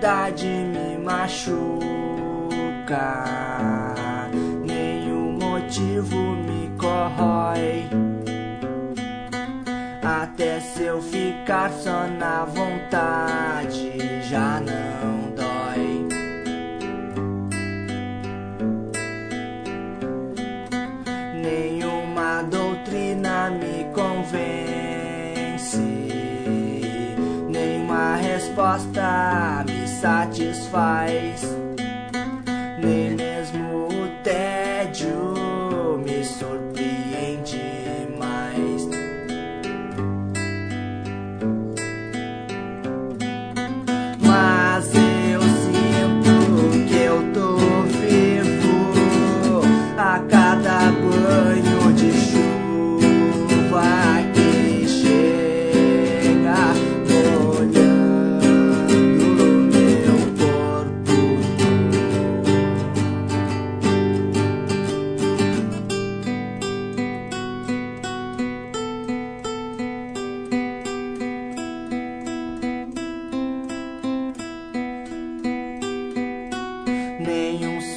saudade me machuca. Nenhum motivo me corrói. Até se eu ficar só na vontade, já não dói. Nenhuma doutrina me resposta me satisfaz.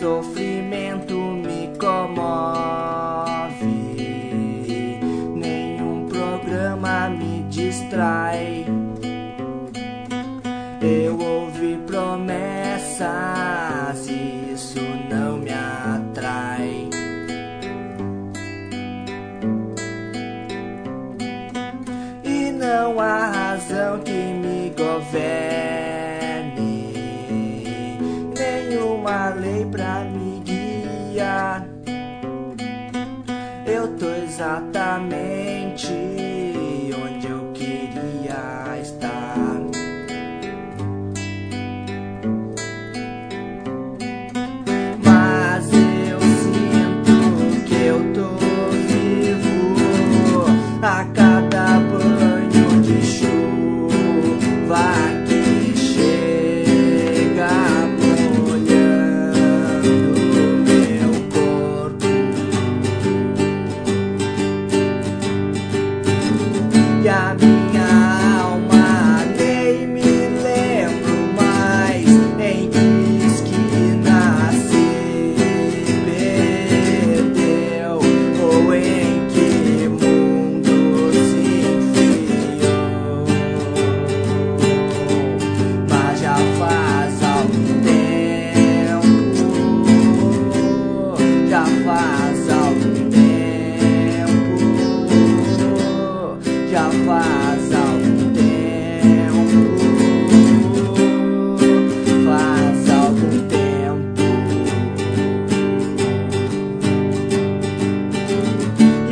Sofrimento me comove, nenhum programa me distrai. Eu exatamente onde eu queria estar. Mas eu sinto que eu tô vivo a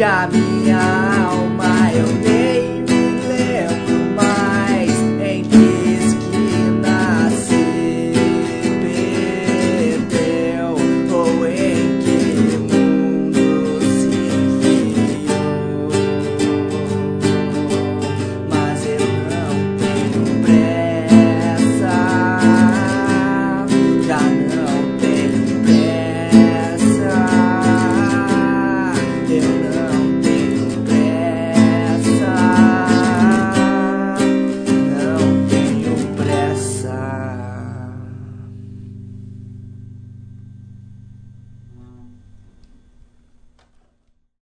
a minha